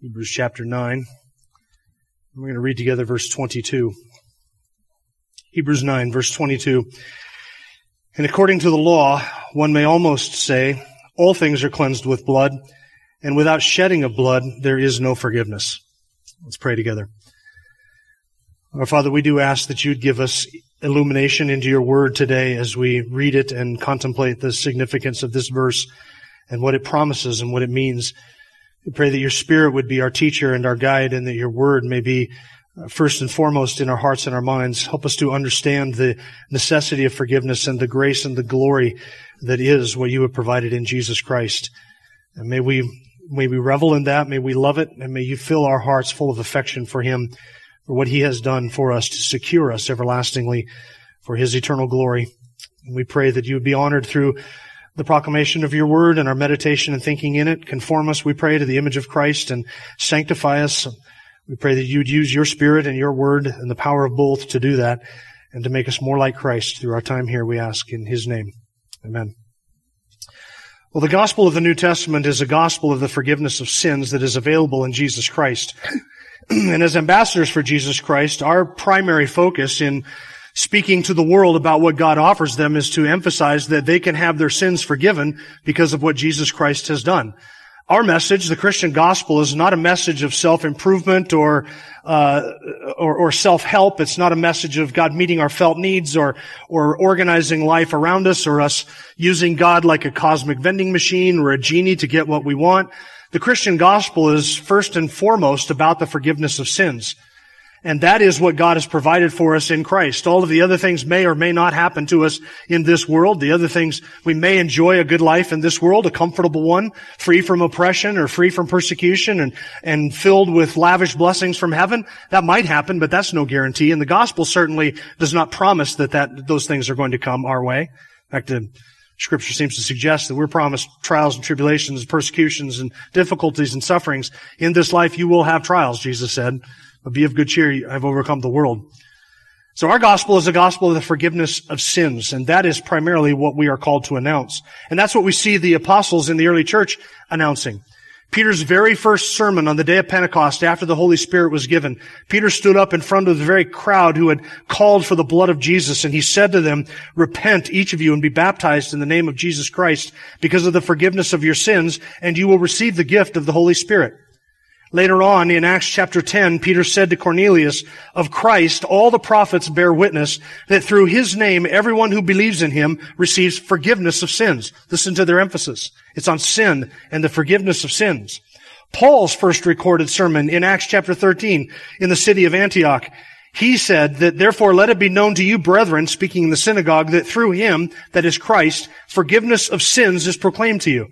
Hebrews chapter 9. We're going to read together verse 22. Hebrews 9, verse 22. And according to the law, one may almost say, all things are cleansed with blood, and without shedding of blood, there is no forgiveness. Let's pray together. Our Father, we do ask that you'd give us illumination into your word today as we read it and contemplate the significance of this verse and what it promises and what it means. We pray that your spirit would be our teacher and our guide and that your word may be uh, first and foremost in our hearts and our minds. Help us to understand the necessity of forgiveness and the grace and the glory that is what you have provided in Jesus Christ. And may we, may we revel in that. May we love it and may you fill our hearts full of affection for him, for what he has done for us to secure us everlastingly for his eternal glory. And we pray that you would be honored through the proclamation of your word and our meditation and thinking in it. Conform us, we pray, to the image of Christ and sanctify us. We pray that you would use your spirit and your word and the power of both to do that and to make us more like Christ through our time here, we ask in his name. Amen. Well, the gospel of the New Testament is a gospel of the forgiveness of sins that is available in Jesus Christ. and as ambassadors for Jesus Christ, our primary focus in speaking to the world about what God offers them is to emphasize that they can have their sins forgiven because of what Jesus Christ has done. Our message, the Christian gospel, is not a message of self-improvement or, uh, or, or self-help. It's not a message of God meeting our felt needs or, or organizing life around us or us using God like a cosmic vending machine or a genie to get what we want. The Christian gospel is first and foremost about the forgiveness of sins. And that is what God has provided for us in Christ. All of the other things may or may not happen to us in this world. The other things, we may enjoy a good life in this world, a comfortable one, free from oppression or free from persecution and, and filled with lavish blessings from heaven. That might happen, but that's no guarantee. And the gospel certainly does not promise that, that those things are going to come our way. In fact, the Scripture seems to suggest that we're promised trials and tribulations, persecutions and difficulties and sufferings. In this life you will have trials, Jesus said. But be of good cheer, I've overcome the world. So our gospel is a gospel of the forgiveness of sins, and that is primarily what we are called to announce. And that's what we see the apostles in the early church announcing. Peter's very first sermon on the day of Pentecost after the Holy Spirit was given, Peter stood up in front of the very crowd who had called for the blood of Jesus and he said to them, repent each of you and be baptized in the name of Jesus Christ because of the forgiveness of your sins and you will receive the gift of the Holy Spirit. Later on in Acts chapter 10, Peter said to Cornelius, of Christ, all the prophets bear witness that through his name, everyone who believes in him receives forgiveness of sins. Listen to their emphasis. It's on sin and the forgiveness of sins. Paul's first recorded sermon in Acts chapter 13 in the city of Antioch, he said that therefore let it be known to you brethren, speaking in the synagogue, that through him, that is Christ, forgiveness of sins is proclaimed to you.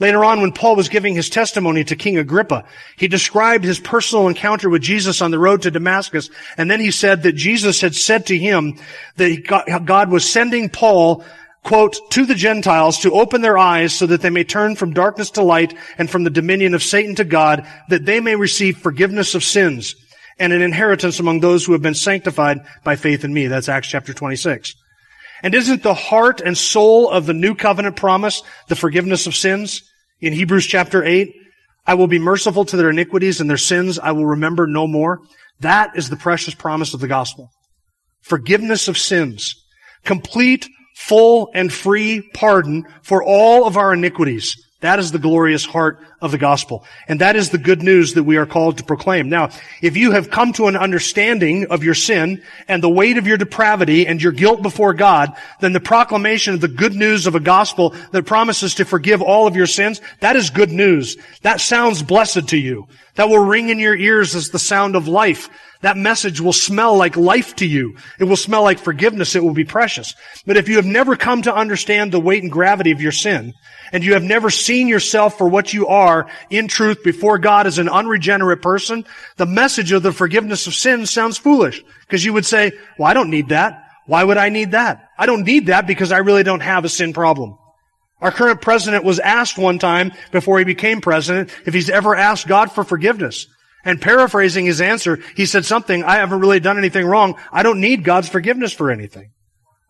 Later on, when Paul was giving his testimony to King Agrippa, he described his personal encounter with Jesus on the road to Damascus, and then he said that Jesus had said to him that God was sending Paul, quote, to the Gentiles to open their eyes so that they may turn from darkness to light and from the dominion of Satan to God, that they may receive forgiveness of sins and an inheritance among those who have been sanctified by faith in me. That's Acts chapter 26. And isn't the heart and soul of the new covenant promise the forgiveness of sins? In Hebrews chapter 8, I will be merciful to their iniquities and their sins I will remember no more. That is the precious promise of the gospel. Forgiveness of sins. Complete, full, and free pardon for all of our iniquities. That is the glorious heart of the gospel. And that is the good news that we are called to proclaim. Now, if you have come to an understanding of your sin and the weight of your depravity and your guilt before God, then the proclamation of the good news of a gospel that promises to forgive all of your sins, that is good news. That sounds blessed to you. That will ring in your ears as the sound of life. That message will smell like life to you. It will smell like forgiveness. It will be precious. But if you have never come to understand the weight and gravity of your sin, and you have never seen yourself for what you are in truth before God as an unregenerate person, the message of the forgiveness of sin sounds foolish. Because you would say, well, I don't need that. Why would I need that? I don't need that because I really don't have a sin problem. Our current president was asked one time before he became president if he's ever asked God for forgiveness. And paraphrasing his answer, he said something, I haven't really done anything wrong. I don't need God's forgiveness for anything.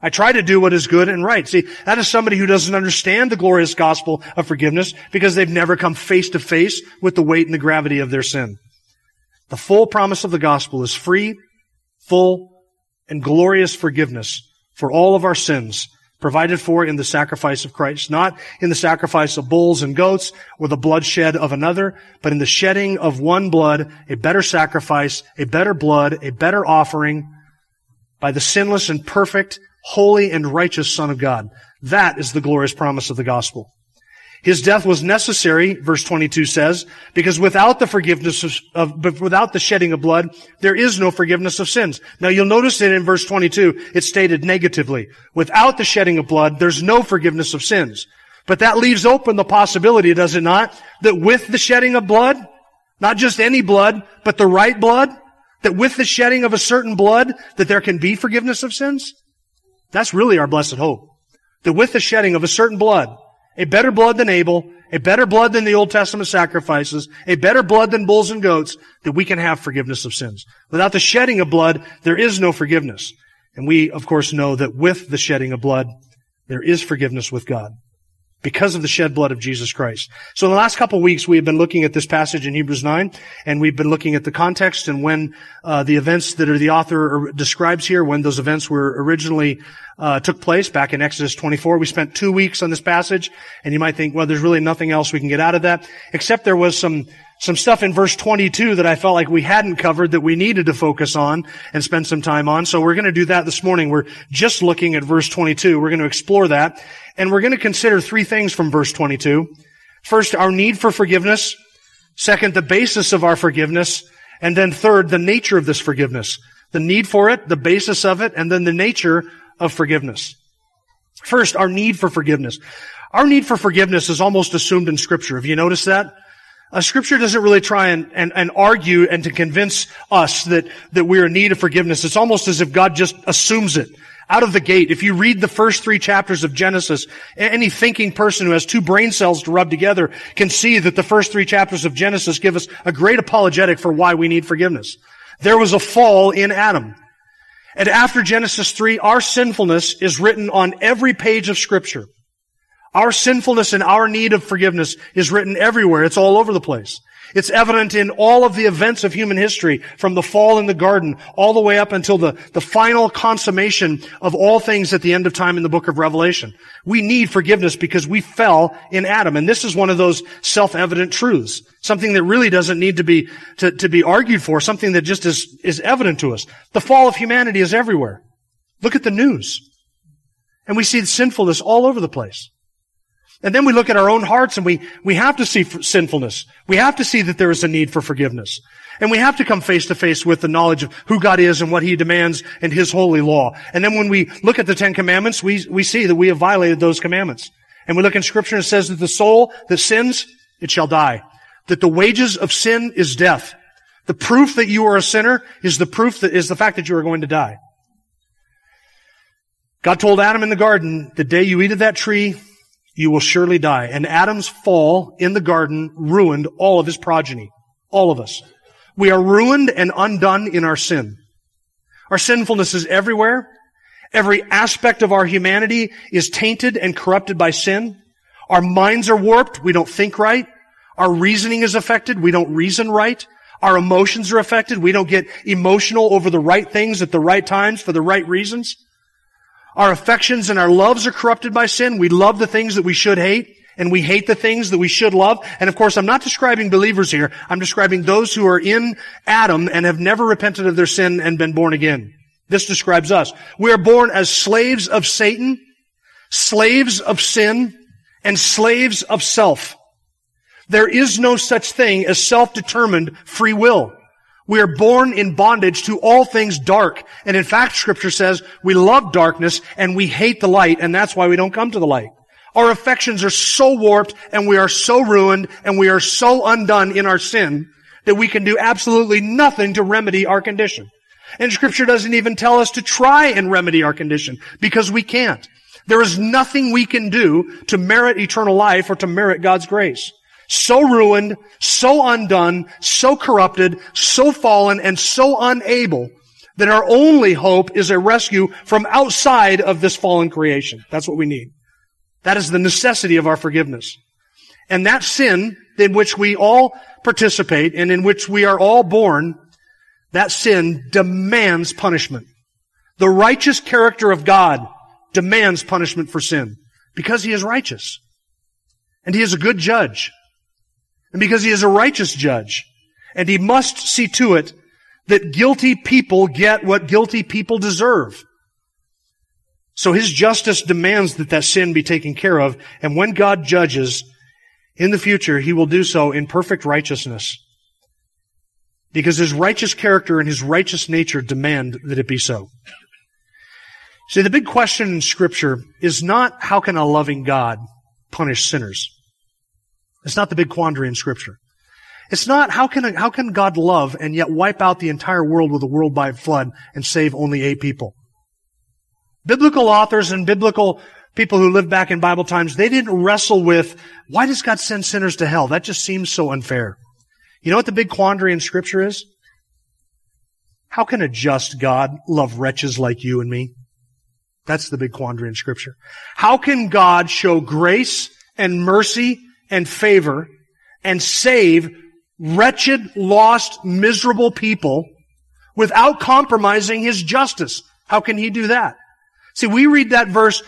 I try to do what is good and right. See, that is somebody who doesn't understand the glorious gospel of forgiveness because they've never come face to face with the weight and the gravity of their sin. The full promise of the gospel is free, full, and glorious forgiveness for all of our sins provided for in the sacrifice of Christ, not in the sacrifice of bulls and goats or the bloodshed of another, but in the shedding of one blood, a better sacrifice, a better blood, a better offering by the sinless and perfect, holy and righteous Son of God. That is the glorious promise of the gospel. His death was necessary, verse 22 says, because without the forgiveness of, of, without the shedding of blood, there is no forgiveness of sins. Now you'll notice that in verse 22, it's stated negatively. Without the shedding of blood, there's no forgiveness of sins. But that leaves open the possibility, does it not, that with the shedding of blood, not just any blood, but the right blood, that with the shedding of a certain blood, that there can be forgiveness of sins? That's really our blessed hope. That with the shedding of a certain blood, a better blood than Abel, a better blood than the Old Testament sacrifices, a better blood than bulls and goats, that we can have forgiveness of sins. Without the shedding of blood, there is no forgiveness. And we, of course, know that with the shedding of blood, there is forgiveness with God because of the shed blood of Jesus Christ. So in the last couple of weeks, we have been looking at this passage in Hebrews 9, and we've been looking at the context and when uh, the events that are the author describes here, when those events were originally uh, took place back in Exodus 24. We spent two weeks on this passage, and you might think, well, there's really nothing else we can get out of that, except there was some some stuff in verse 22 that I felt like we hadn't covered that we needed to focus on and spend some time on. So we're going to do that this morning. We're just looking at verse 22. We're going to explore that. And we're going to consider three things from verse 22. First, our need for forgiveness. Second, the basis of our forgiveness. And then third, the nature of this forgiveness. The need for it, the basis of it, and then the nature of forgiveness. First, our need for forgiveness. Our need for forgiveness is almost assumed in scripture. Have you noticed that? Uh, scripture doesn't really try and, and, and argue and to convince us that, that we're in need of forgiveness. It's almost as if God just assumes it out of the gate. If you read the first three chapters of Genesis, any thinking person who has two brain cells to rub together can see that the first three chapters of Genesis give us a great apologetic for why we need forgiveness. There was a fall in Adam. And after Genesis 3, our sinfulness is written on every page of scripture. Our sinfulness and our need of forgiveness is written everywhere. It's all over the place. It's evident in all of the events of human history, from the fall in the garden all the way up until the, the final consummation of all things at the end of time in the book of Revelation. We need forgiveness because we fell in Adam. And this is one of those self-evident truths. Something that really doesn't need to be, to, to be argued for. Something that just is, is evident to us. The fall of humanity is everywhere. Look at the news. And we see sinfulness all over the place. And then we look at our own hearts and we, we have to see sinfulness. We have to see that there is a need for forgiveness. And we have to come face to face with the knowledge of who God is and what He demands and His holy law. And then when we look at the Ten Commandments, we, we see that we have violated those commandments. And we look in Scripture and it says that the soul that sins, it shall die. That the wages of sin is death. The proof that you are a sinner is the proof that is the fact that you are going to die. God told Adam in the garden, the day you eat of that tree, you will surely die. And Adam's fall in the garden ruined all of his progeny. All of us. We are ruined and undone in our sin. Our sinfulness is everywhere. Every aspect of our humanity is tainted and corrupted by sin. Our minds are warped. We don't think right. Our reasoning is affected. We don't reason right. Our emotions are affected. We don't get emotional over the right things at the right times for the right reasons. Our affections and our loves are corrupted by sin. We love the things that we should hate, and we hate the things that we should love. And of course, I'm not describing believers here. I'm describing those who are in Adam and have never repented of their sin and been born again. This describes us. We are born as slaves of Satan, slaves of sin, and slaves of self. There is no such thing as self-determined free will. We are born in bondage to all things dark. And in fact, scripture says we love darkness and we hate the light and that's why we don't come to the light. Our affections are so warped and we are so ruined and we are so undone in our sin that we can do absolutely nothing to remedy our condition. And scripture doesn't even tell us to try and remedy our condition because we can't. There is nothing we can do to merit eternal life or to merit God's grace. So ruined, so undone, so corrupted, so fallen, and so unable that our only hope is a rescue from outside of this fallen creation. That's what we need. That is the necessity of our forgiveness. And that sin in which we all participate and in which we are all born, that sin demands punishment. The righteous character of God demands punishment for sin because he is righteous. And he is a good judge. And because he is a righteous judge. And he must see to it that guilty people get what guilty people deserve. So his justice demands that that sin be taken care of. And when God judges in the future, he will do so in perfect righteousness. Because his righteous character and his righteous nature demand that it be so. See, the big question in scripture is not how can a loving God punish sinners? It's not the big quandary in scripture. It's not how can, how can God love and yet wipe out the entire world with a worldwide flood and save only eight people? Biblical authors and biblical people who lived back in Bible times, they didn't wrestle with, why does God send sinners to hell? That just seems so unfair. You know what the big quandary in scripture is? How can a just God love wretches like you and me? That's the big quandary in scripture. How can God show grace and mercy and favor and save wretched, lost, miserable people without compromising his justice? How can he do that? See, we read that verse,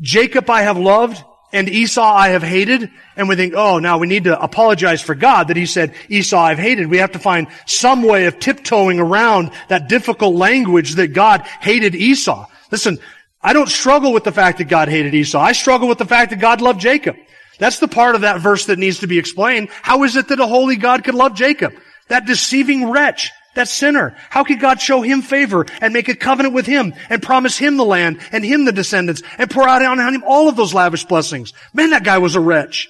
Jacob I have loved and Esau I have hated, and we think, oh, now we need to apologize for God that he said Esau I've hated. We have to find some way of tiptoeing around that difficult language that God hated Esau. Listen, I don't struggle with the fact that God hated Esau. I struggle with the fact that God loved Jacob. That's the part of that verse that needs to be explained. How is it that a holy God could love Jacob? That deceiving wretch that sinner. How could God show him favor and make a covenant with him and promise him the land and him the descendants and pour out on him all of those lavish blessings? Man, that guy was a wretch.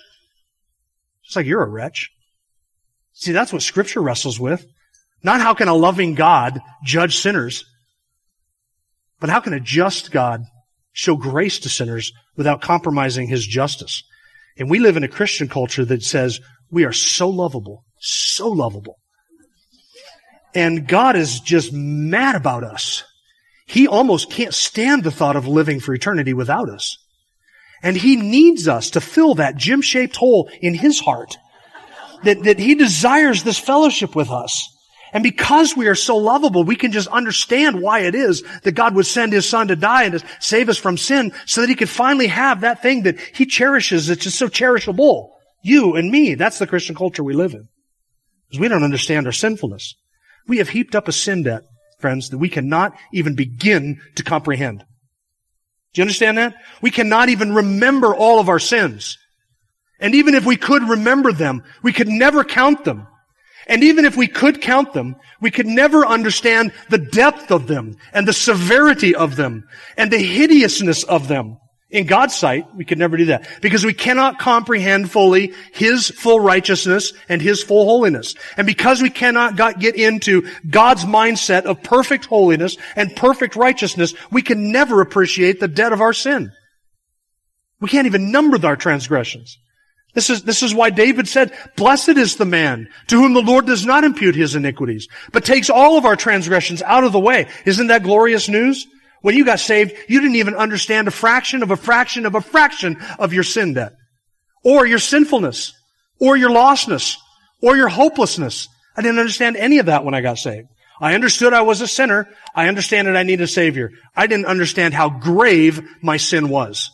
It's like you're a wretch. See, that's what scripture wrestles with. Not how can a loving God judge sinners, but how can a just God show grace to sinners without compromising his justice? And we live in a Christian culture that says we are so lovable, so lovable and God is just mad about us. He almost can't stand the thought of living for eternity without us. And He needs us to fill that gym-shaped hole in His heart. That, that He desires this fellowship with us. And because we are so lovable, we can just understand why it is that God would send His Son to die and to save us from sin so that He could finally have that thing that He cherishes. It's just so cherishable. You and me. That's the Christian culture we live in. Because we don't understand our sinfulness. We have heaped up a sin debt, friends, that we cannot even begin to comprehend. Do you understand that? We cannot even remember all of our sins. And even if we could remember them, we could never count them. And even if we could count them, we could never understand the depth of them and the severity of them and the hideousness of them. In God's sight, we could never do that because we cannot comprehend fully His full righteousness and His full holiness. And because we cannot get into God's mindset of perfect holiness and perfect righteousness, we can never appreciate the debt of our sin. We can't even number our transgressions. This is, this is why David said, blessed is the man to whom the Lord does not impute his iniquities, but takes all of our transgressions out of the way. Isn't that glorious news? When you got saved, you didn't even understand a fraction of a fraction of a fraction of your sin debt. Or your sinfulness. Or your lostness. Or your hopelessness. I didn't understand any of that when I got saved. I understood I was a sinner. I understand that I need a savior. I didn't understand how grave my sin was.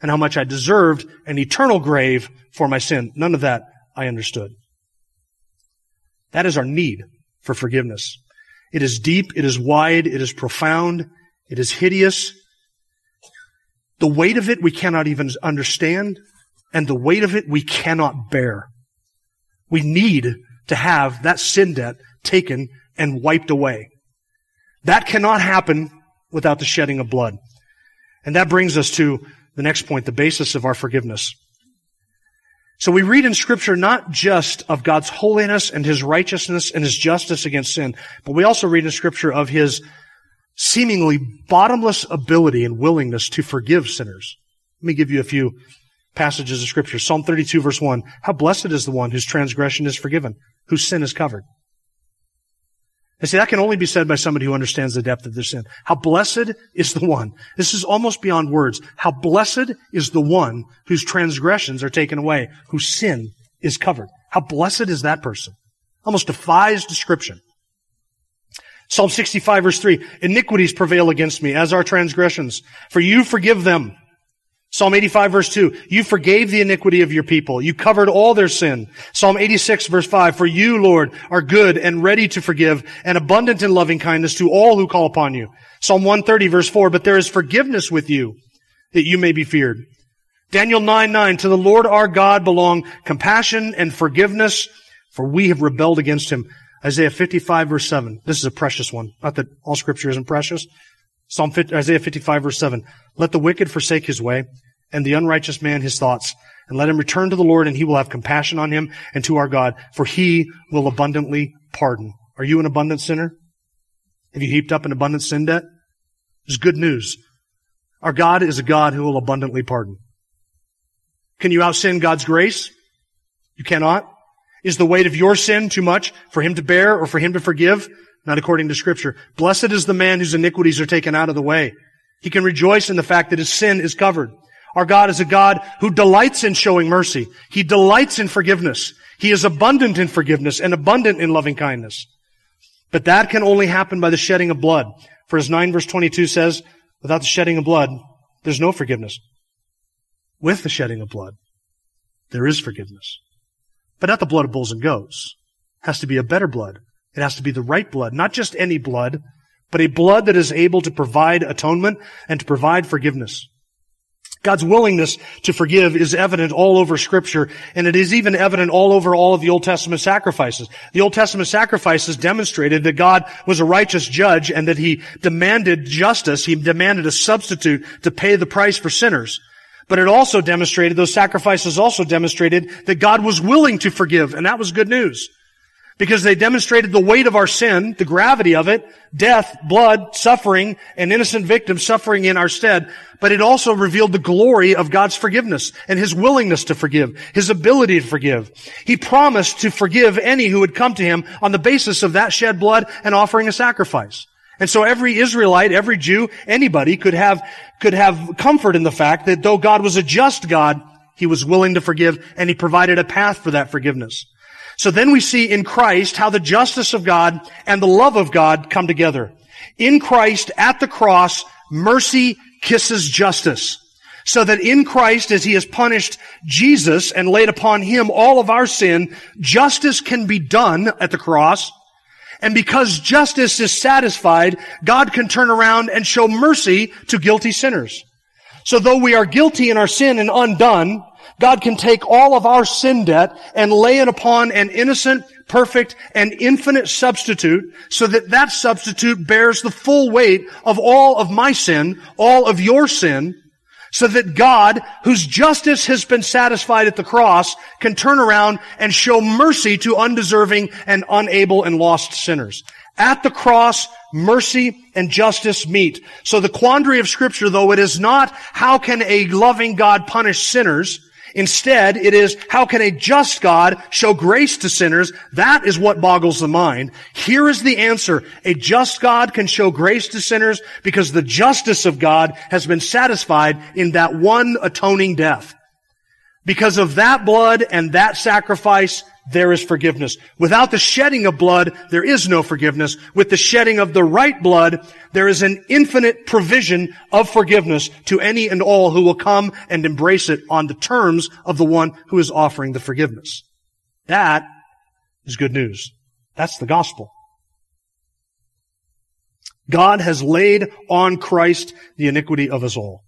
And how much I deserved an eternal grave for my sin. None of that I understood. That is our need for forgiveness. It is deep, it is wide, it is profound, it is hideous. The weight of it we cannot even understand, and the weight of it we cannot bear. We need to have that sin debt taken and wiped away. That cannot happen without the shedding of blood. And that brings us to the next point, the basis of our forgiveness. So we read in scripture not just of God's holiness and his righteousness and his justice against sin, but we also read in scripture of his seemingly bottomless ability and willingness to forgive sinners. Let me give you a few passages of scripture. Psalm 32 verse 1. How blessed is the one whose transgression is forgiven, whose sin is covered. And see, that can only be said by somebody who understands the depth of their sin. How blessed is the one. This is almost beyond words. How blessed is the one whose transgressions are taken away, whose sin is covered. How blessed is that person? Almost defies description. Psalm 65 verse 3, iniquities prevail against me, as are transgressions. For you forgive them. Psalm 85 verse 2, you forgave the iniquity of your people. You covered all their sin. Psalm 86 verse 5, for you, Lord, are good and ready to forgive and abundant in loving kindness to all who call upon you. Psalm 130 verse 4, but there is forgiveness with you that you may be feared. Daniel 9 9, to the Lord our God belong compassion and forgiveness, for we have rebelled against him. Isaiah 55 verse 7. This is a precious one. Not that all scripture isn't precious. Psalm 50, Isaiah 55 verse 7. Let the wicked forsake his way and the unrighteous man his thoughts, and let him return to the Lord, and he will have compassion on him and to our God, for he will abundantly pardon. Are you an abundant sinner? Have you heaped up an abundant sin debt? There's good news. Our God is a God who will abundantly pardon. Can you outsin God's grace? You cannot. Is the weight of your sin too much for him to bear or for him to forgive? Not according to scripture. Blessed is the man whose iniquities are taken out of the way. He can rejoice in the fact that his sin is covered. Our God is a God who delights in showing mercy. He delights in forgiveness. He is abundant in forgiveness and abundant in loving kindness. But that can only happen by the shedding of blood. For as 9 verse 22 says, without the shedding of blood, there's no forgiveness. With the shedding of blood, there is forgiveness. But not the blood of bulls and goats. It has to be a better blood. It has to be the right blood, not just any blood, but a blood that is able to provide atonement and to provide forgiveness. God's willingness to forgive is evident all over scripture, and it is even evident all over all of the Old Testament sacrifices. The Old Testament sacrifices demonstrated that God was a righteous judge and that he demanded justice. He demanded a substitute to pay the price for sinners. But it also demonstrated, those sacrifices also demonstrated that God was willing to forgive, and that was good news because they demonstrated the weight of our sin, the gravity of it, death, blood, suffering, and innocent victims suffering in our stead. But it also revealed the glory of God's forgiveness and His willingness to forgive, His ability to forgive. He promised to forgive any who would come to Him on the basis of that shed blood and offering a sacrifice. And so every Israelite, every Jew, anybody could have, could have comfort in the fact that though God was a just God, He was willing to forgive and He provided a path for that forgiveness. So then we see in Christ how the justice of God and the love of God come together. In Christ, at the cross, mercy kisses justice. So that in Christ, as He has punished Jesus and laid upon Him all of our sin, justice can be done at the cross. And because justice is satisfied, God can turn around and show mercy to guilty sinners. So though we are guilty in our sin and undone, God can take all of our sin debt and lay it upon an innocent, perfect, and infinite substitute so that that substitute bears the full weight of all of my sin, all of your sin, so that God, whose justice has been satisfied at the cross, can turn around and show mercy to undeserving and unable and lost sinners. At the cross, mercy and justice meet. So the quandary of scripture, though it is not, how can a loving God punish sinners? Instead, it is, how can a just God show grace to sinners? That is what boggles the mind. Here is the answer. A just God can show grace to sinners because the justice of God has been satisfied in that one atoning death. Because of that blood and that sacrifice, there is forgiveness. Without the shedding of blood, there is no forgiveness. With the shedding of the right blood, there is an infinite provision of forgiveness to any and all who will come and embrace it on the terms of the one who is offering the forgiveness. That is good news. That's the gospel. God has laid on Christ the iniquity of us all.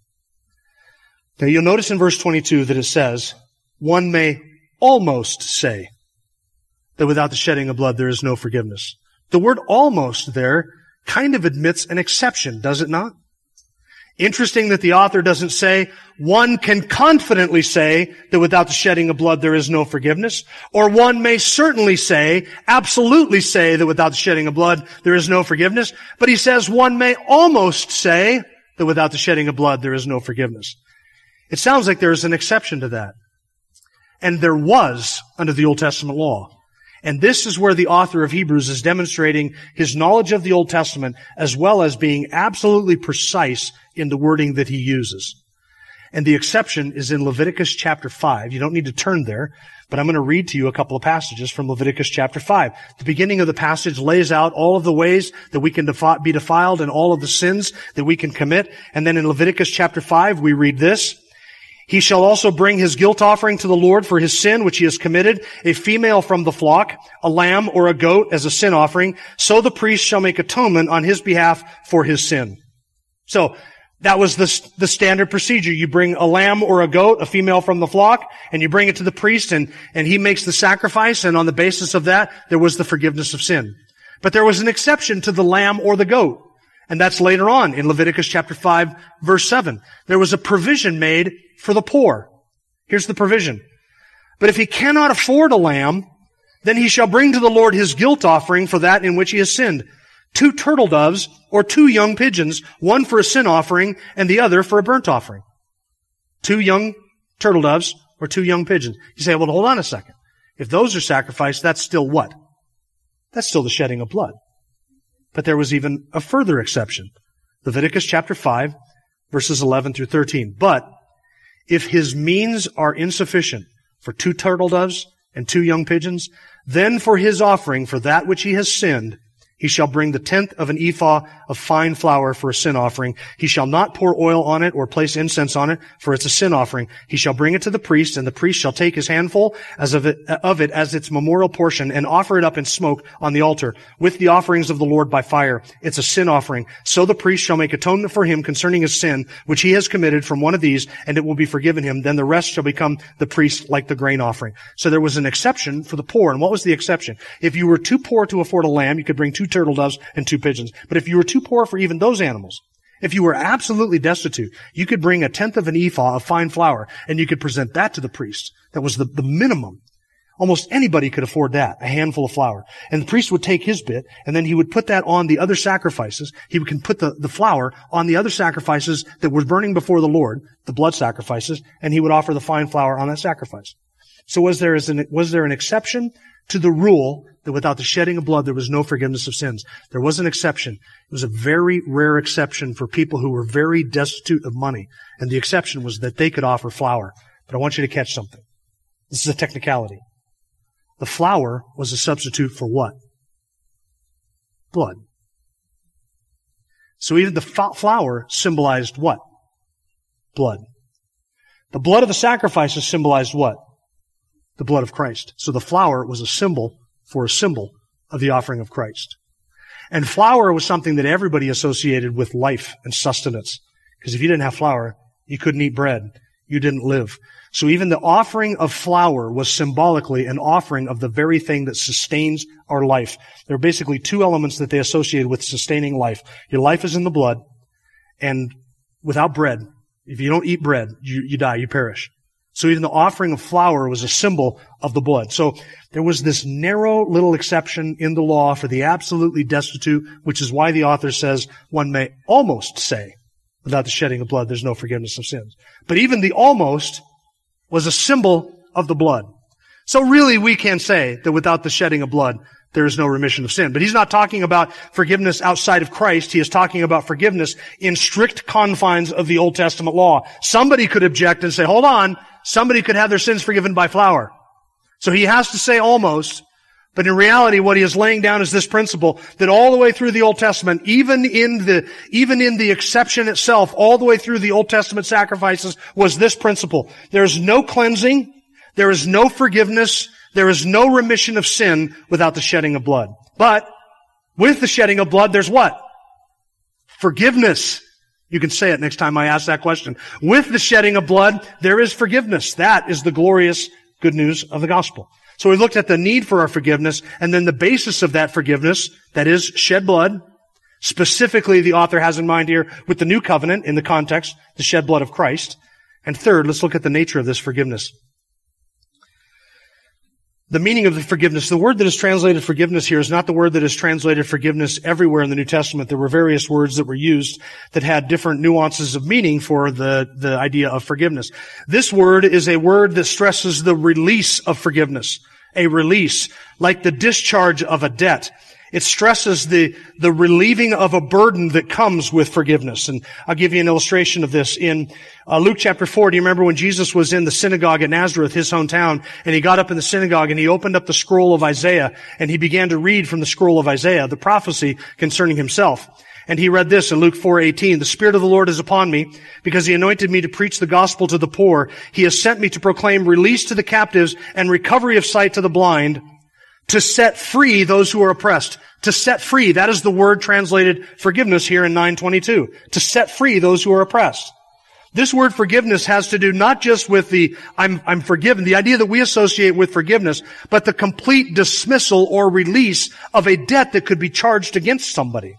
Now you'll notice in verse 22 that it says, one may almost say, that without the shedding of blood there is no forgiveness. The word almost there kind of admits an exception, does it not? Interesting that the author doesn't say, one can confidently say that without the shedding of blood there is no forgiveness, or one may certainly say, absolutely say that without the shedding of blood there is no forgiveness, but he says one may almost say that without the shedding of blood there is no forgiveness. It sounds like there is an exception to that. And there was under the Old Testament law. And this is where the author of Hebrews is demonstrating his knowledge of the Old Testament as well as being absolutely precise in the wording that he uses. And the exception is in Leviticus chapter 5. You don't need to turn there, but I'm going to read to you a couple of passages from Leviticus chapter 5. The beginning of the passage lays out all of the ways that we can defi- be defiled and all of the sins that we can commit. And then in Leviticus chapter 5, we read this. He shall also bring his guilt offering to the Lord for his sin which he has committed, a female from the flock, a lamb or a goat as a sin offering. So the priest shall make atonement on his behalf for his sin. So, that was the, the standard procedure. You bring a lamb or a goat, a female from the flock, and you bring it to the priest and, and he makes the sacrifice and on the basis of that, there was the forgiveness of sin. But there was an exception to the lamb or the goat. And that's later on in Leviticus chapter 5 verse 7. There was a provision made for the poor. Here's the provision. But if he cannot afford a lamb, then he shall bring to the Lord his guilt offering for that in which he has sinned. Two turtle doves or two young pigeons, one for a sin offering and the other for a burnt offering. Two young turtle doves or two young pigeons. You say, well, hold on a second. If those are sacrificed, that's still what? That's still the shedding of blood. But there was even a further exception. Leviticus chapter 5, verses 11 through 13. But if his means are insufficient for two turtle doves and two young pigeons, then for his offering for that which he has sinned, he shall bring the tenth of an ephah of fine flour for a sin offering. He shall not pour oil on it or place incense on it, for it's a sin offering. He shall bring it to the priest, and the priest shall take his handful as of it, of it as its memorial portion and offer it up in smoke on the altar with the offerings of the Lord by fire. It's a sin offering. So the priest shall make atonement for him concerning his sin, which he has committed from one of these, and it will be forgiven him. Then the rest shall become the priest like the grain offering. So there was an exception for the poor. And what was the exception? If you were too poor to afford a lamb, you could bring two turtle doves and two pigeons. But if you were too poor for even those animals, if you were absolutely destitute, you could bring a tenth of an ephah of fine flour and you could present that to the priest. That was the, the minimum. Almost anybody could afford that, a handful of flour. And the priest would take his bit, and then he would put that on the other sacrifices. He can put the, the flour on the other sacrifices that were burning before the Lord, the blood sacrifices, and he would offer the fine flour on that sacrifice. So was there, an, was there an exception to the rule that without the shedding of blood, there was no forgiveness of sins. There was an exception. It was a very rare exception for people who were very destitute of money. And the exception was that they could offer flour. But I want you to catch something. This is a technicality. The flour was a substitute for what? Blood. So even the flour symbolized what? Blood. The blood of the sacrifices symbolized what? The blood of Christ. So the flour was a symbol for a symbol of the offering of Christ. And flour was something that everybody associated with life and sustenance. Because if you didn't have flour, you couldn't eat bread. You didn't live. So even the offering of flour was symbolically an offering of the very thing that sustains our life. There are basically two elements that they associated with sustaining life. Your life is in the blood, and without bread, if you don't eat bread, you, you die, you perish. So even the offering of flour was a symbol of the blood. So there was this narrow little exception in the law for the absolutely destitute, which is why the author says one may almost say, without the shedding of blood, there's no forgiveness of sins. But even the almost was a symbol of the blood. So really we can say that without the shedding of blood, there is no remission of sin. But he's not talking about forgiveness outside of Christ. He is talking about forgiveness in strict confines of the Old Testament law. Somebody could object and say, hold on, somebody could have their sins forgiven by flour. So he has to say almost, but in reality, what he is laying down is this principle that all the way through the Old Testament, even in the, even in the exception itself, all the way through the Old Testament sacrifices was this principle. There is no cleansing, there is no forgiveness, there is no remission of sin without the shedding of blood. But with the shedding of blood, there's what? Forgiveness. You can say it next time I ask that question. With the shedding of blood, there is forgiveness. That is the glorious good news of the gospel. So we looked at the need for our forgiveness and then the basis of that forgiveness, that is shed blood. Specifically, the author has in mind here with the new covenant in the context, the shed blood of Christ. And third, let's look at the nature of this forgiveness the meaning of the forgiveness. The word that is translated forgiveness here is not the word that is translated forgiveness everywhere in the New Testament. There were various words that were used that had different nuances of meaning for the, the idea of forgiveness. This word is a word that stresses the release of forgiveness. A release, like the discharge of a debt. It stresses the, the relieving of a burden that comes with forgiveness. And I'll give you an illustration of this. In uh, Luke chapter 4, do you remember when Jesus was in the synagogue at Nazareth, his hometown, and he got up in the synagogue and he opened up the scroll of Isaiah and he began to read from the scroll of Isaiah, the prophecy concerning himself. And he read this in Luke 4:18, "The Spirit of the Lord is upon me, because he anointed me to preach the gospel to the poor. He has sent me to proclaim release to the captives and recovery of sight to the blind, to set free those who are oppressed. To set free, that is the word translated forgiveness here in 922. To set free those who are oppressed. This word forgiveness has to do not just with the I'm, I'm forgiven, the idea that we associate with forgiveness, but the complete dismissal or release of a debt that could be charged against somebody.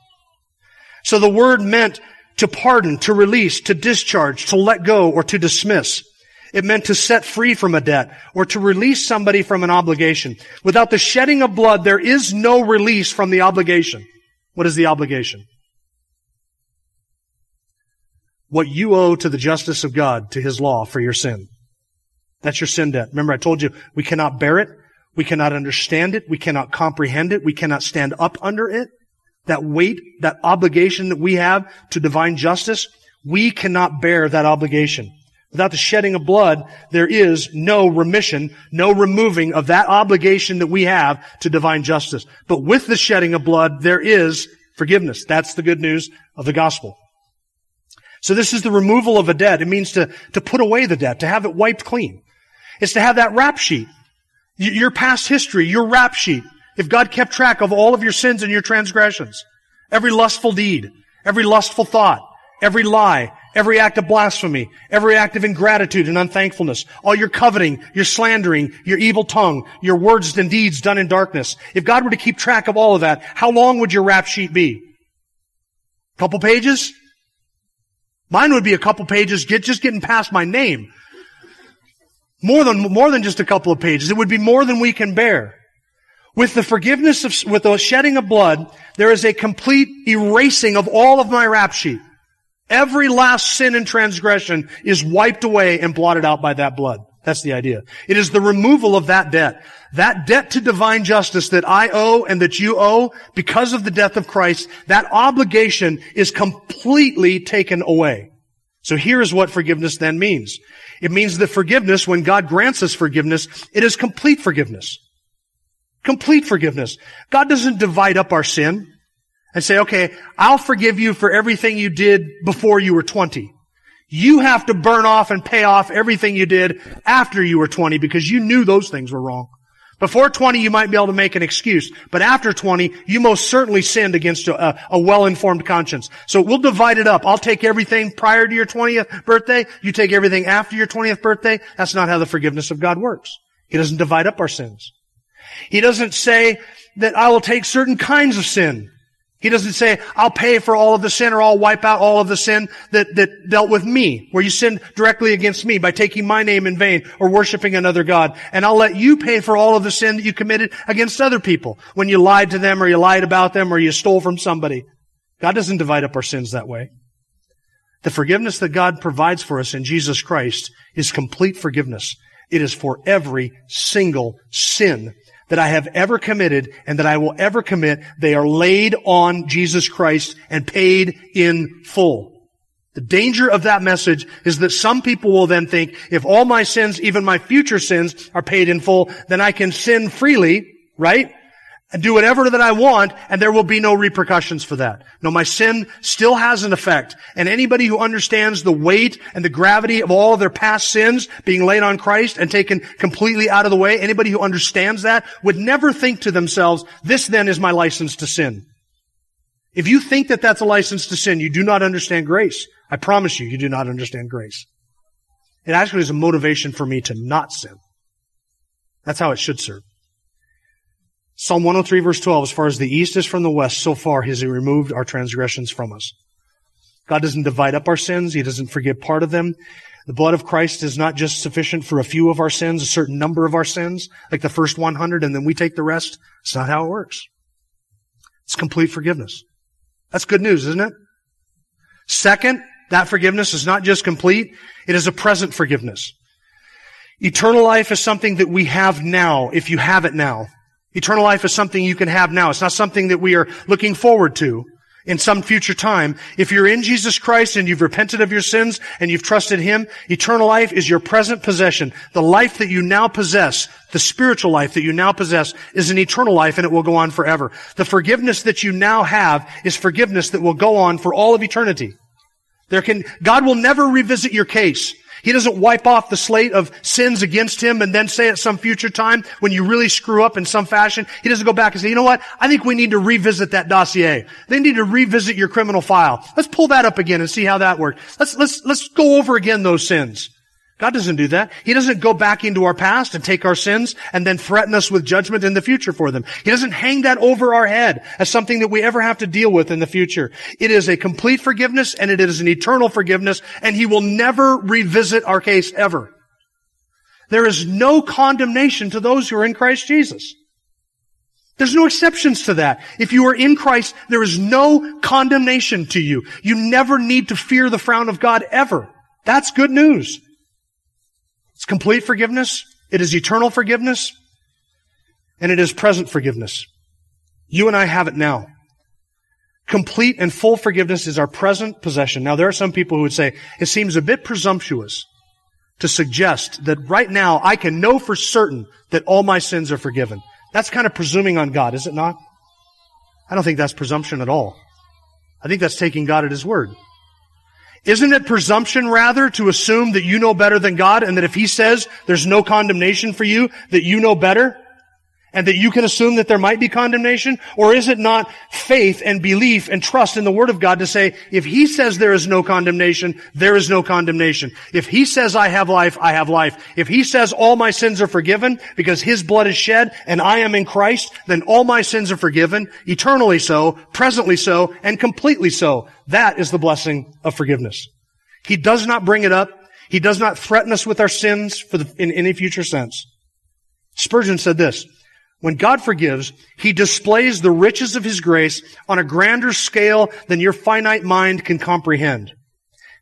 So the word meant to pardon, to release, to discharge, to let go, or to dismiss. It meant to set free from a debt or to release somebody from an obligation. Without the shedding of blood, there is no release from the obligation. What is the obligation? What you owe to the justice of God, to His law for your sin. That's your sin debt. Remember I told you we cannot bear it. We cannot understand it. We cannot comprehend it. We cannot stand up under it. That weight, that obligation that we have to divine justice, we cannot bear that obligation. Without the shedding of blood, there is no remission, no removing of that obligation that we have to divine justice. But with the shedding of blood, there is forgiveness. That's the good news of the gospel. So this is the removal of a debt. It means to, to put away the debt, to have it wiped clean. It's to have that rap sheet. Your past history, your rap sheet. If God kept track of all of your sins and your transgressions, every lustful deed, every lustful thought, every lie, Every act of blasphemy, every act of ingratitude and unthankfulness, all your coveting, your slandering, your evil tongue, your words and deeds done in darkness. If God were to keep track of all of that, how long would your rap sheet be? A couple pages? Mine would be a couple pages, get, just getting past my name. More than, more than just a couple of pages. It would be more than we can bear. With the forgiveness of, with the shedding of blood, there is a complete erasing of all of my rap sheet. Every last sin and transgression is wiped away and blotted out by that blood. That's the idea. It is the removal of that debt. That debt to divine justice that I owe and that you owe because of the death of Christ, that obligation is completely taken away. So here is what forgiveness then means. It means that forgiveness, when God grants us forgiveness, it is complete forgiveness. Complete forgiveness. God doesn't divide up our sin and say, okay, I'll forgive you for everything you did before you were 20. You have to burn off and pay off everything you did after you were 20 because you knew those things were wrong. Before 20, you might be able to make an excuse, but after 20, you most certainly sinned against a, a well-informed conscience. So we'll divide it up. I'll take everything prior to your 20th birthday. You take everything after your 20th birthday. That's not how the forgiveness of God works. He doesn't divide up our sins. He doesn't say that I will take certain kinds of sin he doesn't say, I'll pay for all of the sin or I'll wipe out all of the sin that, that dealt with me, where you sinned directly against me by taking my name in vain or worshiping another God. And I'll let you pay for all of the sin that you committed against other people when you lied to them or you lied about them or you stole from somebody. God doesn't divide up our sins that way. The forgiveness that God provides for us in Jesus Christ is complete forgiveness. It is for every single sin that I have ever committed and that I will ever commit, they are laid on Jesus Christ and paid in full. The danger of that message is that some people will then think, if all my sins, even my future sins, are paid in full, then I can sin freely, right? And do whatever that I want, and there will be no repercussions for that. No, my sin still has an effect. And anybody who understands the weight and the gravity of all of their past sins being laid on Christ and taken completely out of the way, anybody who understands that would never think to themselves, this then is my license to sin. If you think that that's a license to sin, you do not understand grace. I promise you, you do not understand grace. It actually is a motivation for me to not sin. That's how it should serve. Psalm 103 verse 12, as far as the east is from the west, so far has he removed our transgressions from us. God doesn't divide up our sins. He doesn't forgive part of them. The blood of Christ is not just sufficient for a few of our sins, a certain number of our sins, like the first 100, and then we take the rest. It's not how it works. It's complete forgiveness. That's good news, isn't it? Second, that forgiveness is not just complete, it is a present forgiveness. Eternal life is something that we have now, if you have it now. Eternal life is something you can have now. It's not something that we are looking forward to in some future time. If you're in Jesus Christ and you've repented of your sins and you've trusted Him, eternal life is your present possession. The life that you now possess, the spiritual life that you now possess is an eternal life and it will go on forever. The forgiveness that you now have is forgiveness that will go on for all of eternity. There can, God will never revisit your case. He doesn't wipe off the slate of sins against him and then say at some future time when you really screw up in some fashion, he doesn't go back and say, you know what? I think we need to revisit that dossier. They need to revisit your criminal file. Let's pull that up again and see how that worked. Let's, let's, let's go over again those sins. God doesn't do that. He doesn't go back into our past and take our sins and then threaten us with judgment in the future for them. He doesn't hang that over our head as something that we ever have to deal with in the future. It is a complete forgiveness and it is an eternal forgiveness and He will never revisit our case ever. There is no condemnation to those who are in Christ Jesus. There's no exceptions to that. If you are in Christ, there is no condemnation to you. You never need to fear the frown of God ever. That's good news. Complete forgiveness. It is eternal forgiveness. And it is present forgiveness. You and I have it now. Complete and full forgiveness is our present possession. Now, there are some people who would say it seems a bit presumptuous to suggest that right now I can know for certain that all my sins are forgiven. That's kind of presuming on God, is it not? I don't think that's presumption at all. I think that's taking God at His word. Isn't it presumption rather to assume that you know better than God and that if He says there's no condemnation for you, that you know better? And that you can assume that there might be condemnation? Or is it not faith and belief and trust in the Word of God to say, if He says there is no condemnation, there is no condemnation. If He says I have life, I have life. If He says all my sins are forgiven because His blood is shed and I am in Christ, then all my sins are forgiven, eternally so, presently so, and completely so. That is the blessing of forgiveness. He does not bring it up. He does not threaten us with our sins for the, in any future sense. Spurgeon said this, when God forgives, He displays the riches of His grace on a grander scale than your finite mind can comprehend.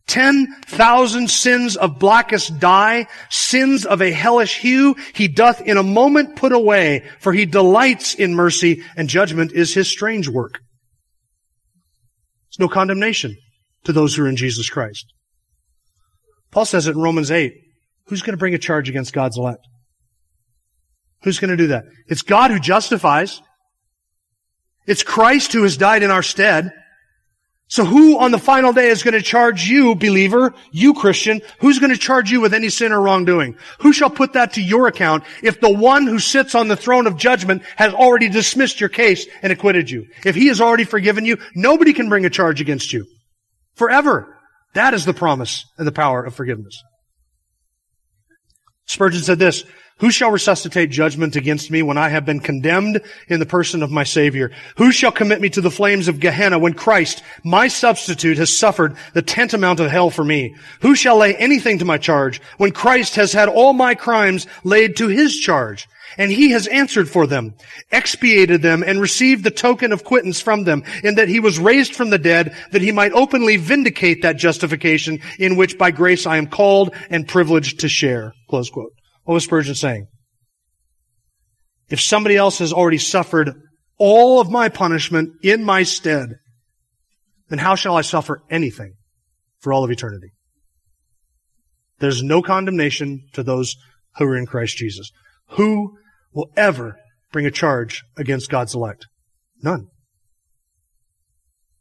Ten thousand sins of blackest dye, sins of a hellish hue, He doth in a moment put away, for He delights in mercy, and judgment is His strange work. There's no condemnation to those who are in Jesus Christ. Paul says it in Romans 8. Who's going to bring a charge against God's elect? Who's going to do that? It's God who justifies. It's Christ who has died in our stead. So who on the final day is going to charge you, believer, you Christian, who's going to charge you with any sin or wrongdoing? Who shall put that to your account if the one who sits on the throne of judgment has already dismissed your case and acquitted you? If he has already forgiven you, nobody can bring a charge against you. Forever. That is the promise and the power of forgiveness. Spurgeon said this, who shall resuscitate judgment against me when I have been condemned in the person of my Savior? Who shall commit me to the flames of Gehenna when Christ, my substitute, has suffered the tantamount of hell for me? Who shall lay anything to my charge when Christ has had all my crimes laid to his charge? And he has answered for them, expiated them, and received the token of quittance from them, in that he was raised from the dead, that he might openly vindicate that justification in which by grace I am called and privileged to share. Close quote. What was Spurgeon saying? If somebody else has already suffered all of my punishment in my stead, then how shall I suffer anything for all of eternity? There's no condemnation to those who are in Christ Jesus. Who will ever bring a charge against God's elect? None.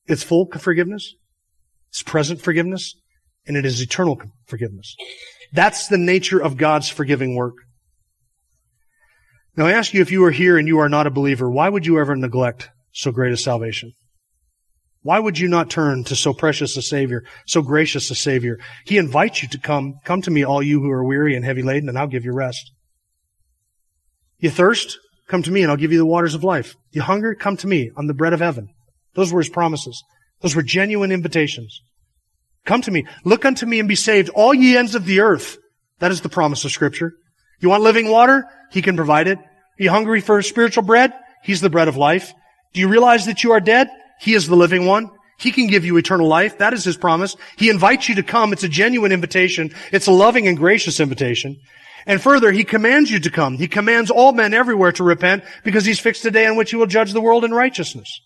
It's full forgiveness. It's present forgiveness and it is eternal forgiveness. That's the nature of God's forgiving work. Now I ask you if you are here and you are not a believer, why would you ever neglect so great a salvation? Why would you not turn to so precious a Savior, so gracious a Savior? He invites you to come, come to me all you who are weary and heavy laden and I'll give you rest. You thirst? Come to me and I'll give you the waters of life. You hunger? Come to me. I'm the bread of heaven. Those were his promises. Those were genuine invitations. Come to me. Look unto me and be saved, all ye ends of the earth. That is the promise of scripture. You want living water? He can provide it. Are you hungry for spiritual bread? He's the bread of life. Do you realize that you are dead? He is the living one. He can give you eternal life. That is His promise. He invites you to come. It's a genuine invitation. It's a loving and gracious invitation. And further, He commands you to come. He commands all men everywhere to repent because He's fixed a day on which He will judge the world in righteousness.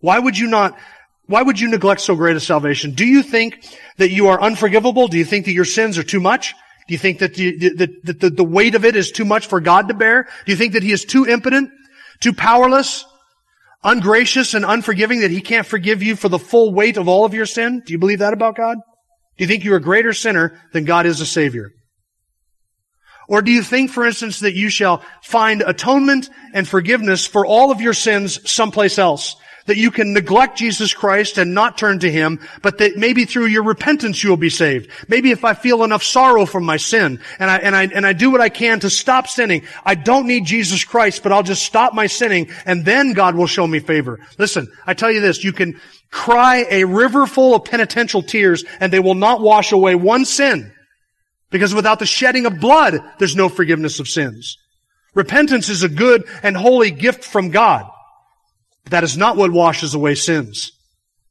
Why would you not, why would you neglect so great a salvation? Do you think that you are unforgivable? Do you think that your sins are too much? Do you think that the, the, the, the weight of it is too much for God to bear? Do you think that He is too impotent, too powerless, ungracious and unforgiving that He can't forgive you for the full weight of all of your sin? Do you believe that about God? Do you think you're a greater sinner than God is a Savior? Or do you think, for instance, that you shall find atonement and forgiveness for all of your sins someplace else? That you can neglect Jesus Christ and not turn to Him, but that maybe through your repentance you will be saved. Maybe if I feel enough sorrow from my sin and I, and I, and I do what I can to stop sinning, I don't need Jesus Christ, but I'll just stop my sinning and then God will show me favor. Listen, I tell you this, you can cry a river full of penitential tears and they will not wash away one sin. Because without the shedding of blood, there's no forgiveness of sins. Repentance is a good and holy gift from God. But that is not what washes away sins.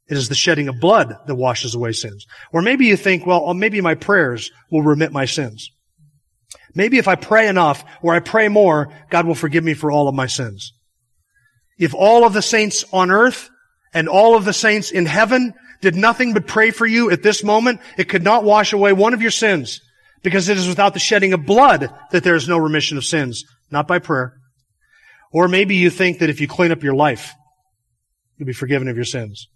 It is the shedding of blood that washes away sins. Or maybe you think, well, oh, maybe my prayers will remit my sins. Maybe if I pray enough or I pray more, God will forgive me for all of my sins. If all of the saints on earth and all of the saints in heaven did nothing but pray for you at this moment, it could not wash away one of your sins because it is without the shedding of blood that there is no remission of sins, not by prayer. Or maybe you think that if you clean up your life, You'll be forgiven of your sins.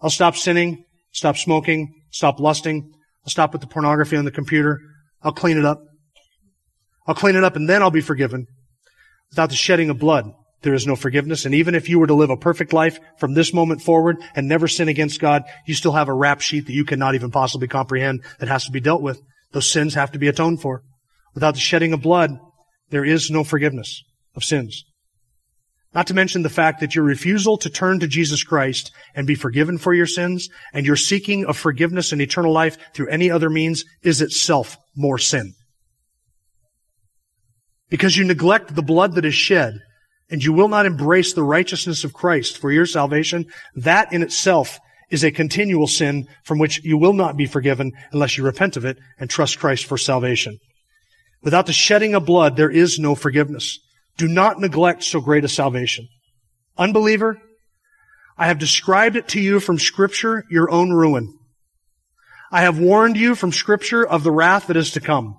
I'll stop sinning, stop smoking, stop lusting. I'll stop with the pornography on the computer. I'll clean it up. I'll clean it up and then I'll be forgiven. Without the shedding of blood, there is no forgiveness. And even if you were to live a perfect life from this moment forward and never sin against God, you still have a rap sheet that you cannot even possibly comprehend that has to be dealt with. Those sins have to be atoned for. Without the shedding of blood, there is no forgiveness of sins. Not to mention the fact that your refusal to turn to Jesus Christ and be forgiven for your sins and your seeking of forgiveness and eternal life through any other means is itself more sin. Because you neglect the blood that is shed and you will not embrace the righteousness of Christ for your salvation, that in itself is a continual sin from which you will not be forgiven unless you repent of it and trust Christ for salvation. Without the shedding of blood, there is no forgiveness. Do not neglect so great a salvation. Unbeliever, I have described it to you from scripture, your own ruin. I have warned you from scripture of the wrath that is to come.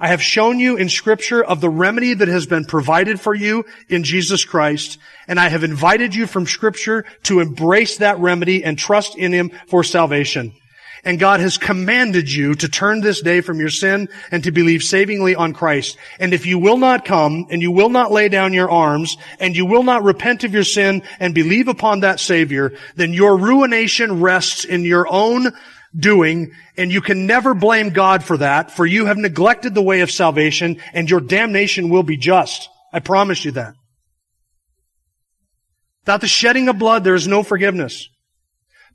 I have shown you in scripture of the remedy that has been provided for you in Jesus Christ, and I have invited you from scripture to embrace that remedy and trust in Him for salvation. And God has commanded you to turn this day from your sin and to believe savingly on Christ. And if you will not come and you will not lay down your arms and you will not repent of your sin and believe upon that Savior, then your ruination rests in your own doing and you can never blame God for that, for you have neglected the way of salvation and your damnation will be just. I promise you that. Without the shedding of blood, there is no forgiveness.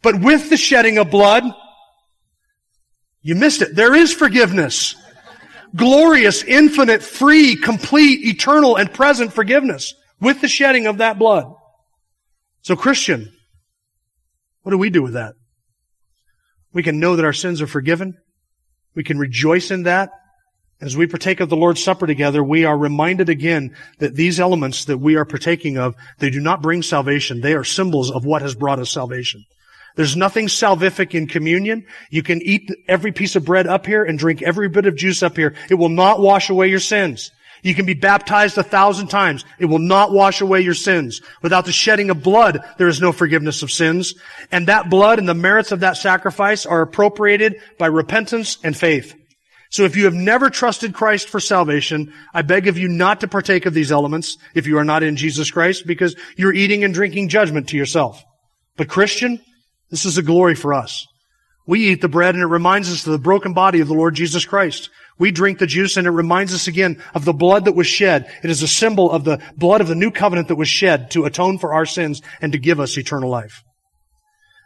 But with the shedding of blood, you missed it. There is forgiveness. Glorious, infinite, free, complete, eternal, and present forgiveness with the shedding of that blood. So Christian, what do we do with that? We can know that our sins are forgiven. We can rejoice in that. As we partake of the Lord's Supper together, we are reminded again that these elements that we are partaking of, they do not bring salvation. They are symbols of what has brought us salvation. There's nothing salvific in communion. You can eat every piece of bread up here and drink every bit of juice up here. It will not wash away your sins. You can be baptized a thousand times. It will not wash away your sins. Without the shedding of blood, there is no forgiveness of sins. And that blood and the merits of that sacrifice are appropriated by repentance and faith. So if you have never trusted Christ for salvation, I beg of you not to partake of these elements if you are not in Jesus Christ because you're eating and drinking judgment to yourself. But Christian, this is a glory for us. We eat the bread and it reminds us of the broken body of the Lord Jesus Christ. We drink the juice and it reminds us again of the blood that was shed. It is a symbol of the blood of the new covenant that was shed to atone for our sins and to give us eternal life.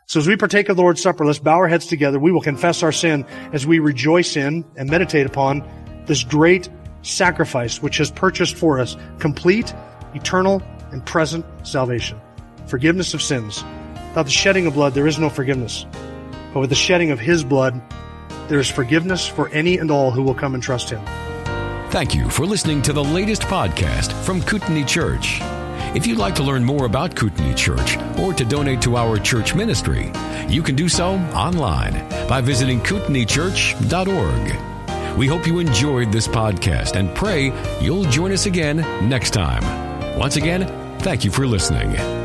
So as we partake of the Lord's Supper, let's bow our heads together. We will confess our sin as we rejoice in and meditate upon this great sacrifice which has purchased for us complete, eternal, and present salvation. Forgiveness of sins. Without the shedding of blood, there is no forgiveness. But with the shedding of His blood, there is forgiveness for any and all who will come and trust Him. Thank you for listening to the latest podcast from Kootenai Church. If you'd like to learn more about Kootenai Church or to donate to our church ministry, you can do so online by visiting kootenaichurch.org. We hope you enjoyed this podcast and pray you'll join us again next time. Once again, thank you for listening.